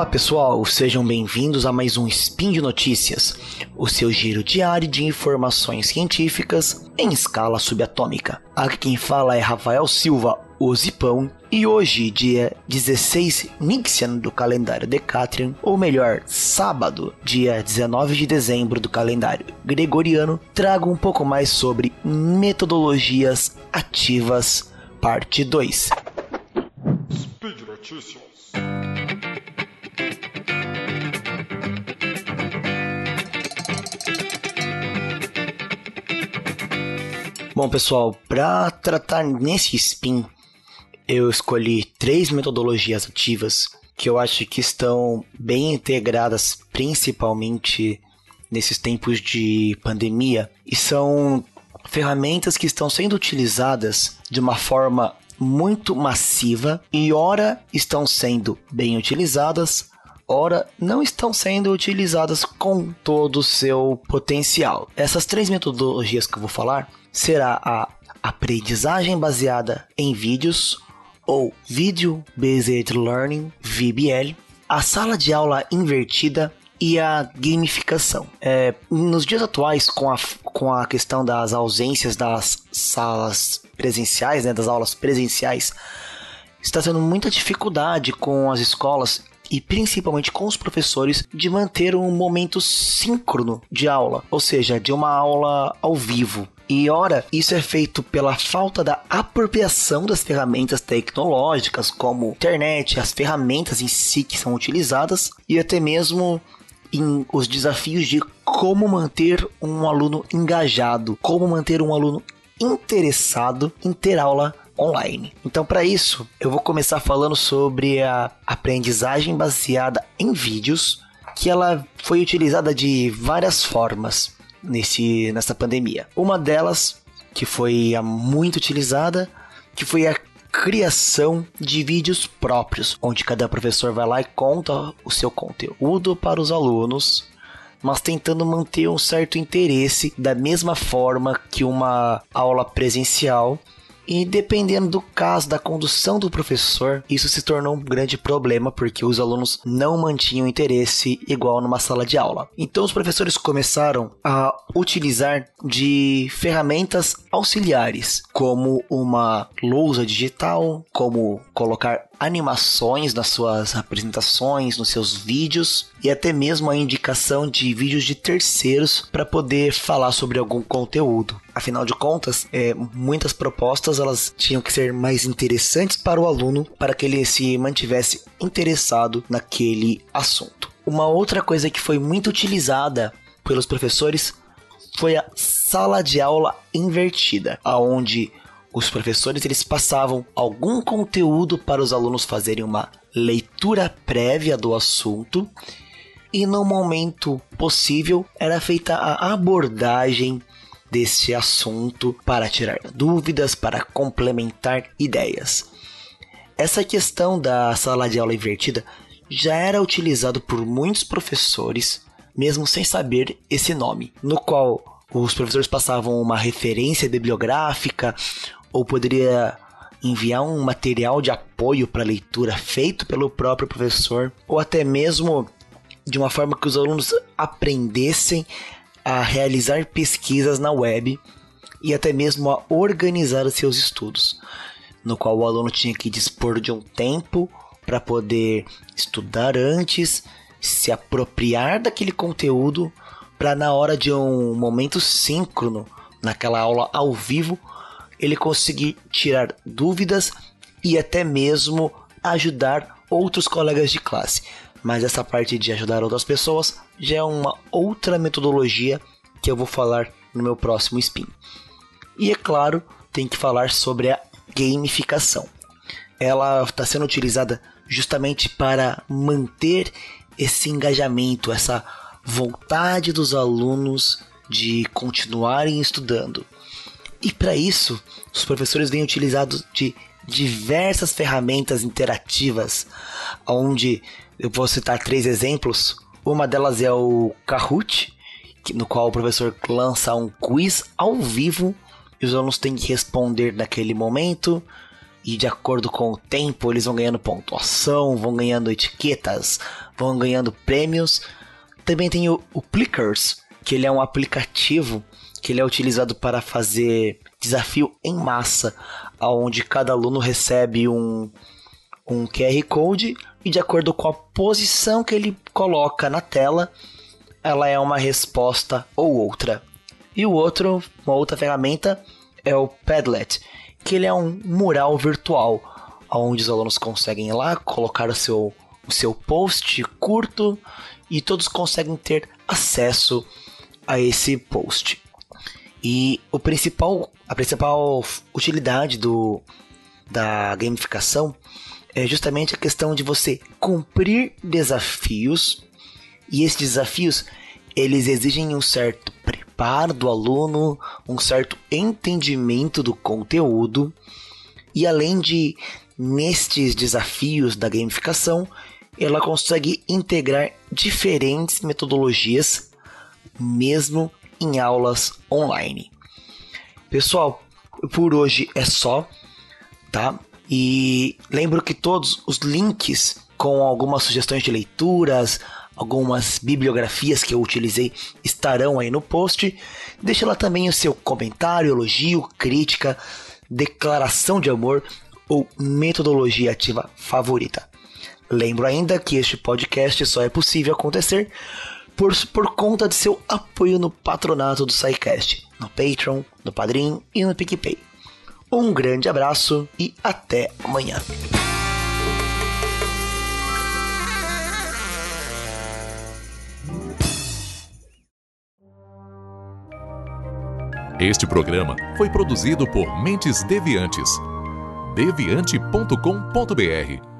Olá pessoal, sejam bem-vindos a mais um Spin de Notícias, o seu giro diário de informações científicas em escala subatômica. Aqui quem fala é Rafael Silva, o Zipão, e hoje, dia 16 Nixian do calendário Decatrian, ou melhor, sábado, dia 19 de dezembro do calendário gregoriano, trago um pouco mais sobre metodologias ativas, parte 2. Speed Notícias. Bom, pessoal, para tratar nesse spin, eu escolhi três metodologias ativas que eu acho que estão bem integradas, principalmente nesses tempos de pandemia, e são ferramentas que estão sendo utilizadas de uma forma muito massiva e ora estão sendo bem utilizadas, ora não estão sendo utilizadas com todo o seu potencial. Essas três metodologias que eu vou falar será a aprendizagem baseada em vídeos ou Video Based Learning, VBL, a sala de aula invertida e a gamificação. É, nos dias atuais, com a, com a questão das ausências das salas presenciais, né, das aulas presenciais, está tendo muita dificuldade com as escolas e principalmente com os professores de manter um momento síncrono de aula, ou seja, de uma aula ao vivo. E ora, isso é feito pela falta da apropriação das ferramentas tecnológicas, como internet, as ferramentas em si que são utilizadas, e até mesmo em os desafios de como manter um aluno engajado, como manter um aluno interessado em ter aula online. Então, para isso, eu vou começar falando sobre a aprendizagem baseada em vídeos, que ela foi utilizada de várias formas nesse, nessa pandemia. Uma delas, que foi a muito utilizada, que foi a criação de vídeos próprios, onde cada professor vai lá e conta o seu conteúdo para os alunos, mas tentando manter um certo interesse da mesma forma que uma aula presencial e dependendo do caso da condução do professor, isso se tornou um grande problema porque os alunos não mantinham interesse igual numa sala de aula. Então os professores começaram a utilizar de ferramentas auxiliares, como uma lousa digital, como colocar animações nas suas apresentações, nos seus vídeos e até mesmo a indicação de vídeos de terceiros para poder falar sobre algum conteúdo. Afinal de contas, é, muitas propostas elas tinham que ser mais interessantes para o aluno para que ele se mantivesse interessado naquele assunto. Uma outra coisa que foi muito utilizada pelos professores foi a sala de aula invertida, aonde os professores eles passavam algum conteúdo para os alunos fazerem uma leitura prévia do assunto e no momento possível era feita a abordagem desse assunto para tirar dúvidas, para complementar ideias. Essa questão da sala de aula invertida já era utilizado por muitos professores, mesmo sem saber esse nome, no qual os professores passavam uma referência bibliográfica ou poderia enviar um material de apoio para leitura feito pelo próprio professor, ou até mesmo de uma forma que os alunos aprendessem a realizar pesquisas na web e até mesmo a organizar os seus estudos, no qual o aluno tinha que dispor de um tempo para poder estudar antes, se apropriar daquele conteúdo para na hora de um momento síncrono, naquela aula ao vivo, ele conseguir tirar dúvidas e até mesmo ajudar outros colegas de classe. Mas essa parte de ajudar outras pessoas já é uma outra metodologia que eu vou falar no meu próximo spin. E é claro, tem que falar sobre a gamificação. Ela está sendo utilizada justamente para manter esse engajamento, essa vontade dos alunos de continuarem estudando. E para isso, os professores vêm utilizando de diversas ferramentas interativas, onde eu vou citar três exemplos. Uma delas é o Kahoot, no qual o professor lança um quiz ao vivo e os alunos têm que responder naquele momento. E de acordo com o tempo, eles vão ganhando pontuação, vão ganhando etiquetas, vão ganhando prêmios. Também tem o, o Plickers, que ele é um aplicativo que ele é utilizado para fazer desafio em massa, onde cada aluno recebe um, um QR Code e de acordo com a posição que ele coloca na tela, ela é uma resposta ou outra. E o outro, uma outra ferramenta é o Padlet, que ele é um mural virtual, onde os alunos conseguem ir lá colocar o seu, o seu post curto e todos conseguem ter acesso a esse post. E o principal, a principal utilidade do, da gamificação é justamente a questão de você cumprir desafios e esses desafios eles exigem um certo preparo do aluno, um certo entendimento do conteúdo e além de nestes desafios da gamificação, ela consegue integrar diferentes metodologias mesmo em aulas online. Pessoal, por hoje é só, tá? E lembro que todos os links com algumas sugestões de leituras, algumas bibliografias que eu utilizei estarão aí no post. Deixa lá também o seu comentário, elogio, crítica, declaração de amor ou metodologia ativa favorita. Lembro ainda que este podcast só é possível acontecer por, por conta de seu apoio no patronato do SciCast, no Patreon, no Padrim e no PicPay. Um grande abraço e até amanhã. Este programa foi produzido por Mentes Deviantes. deviante.com.br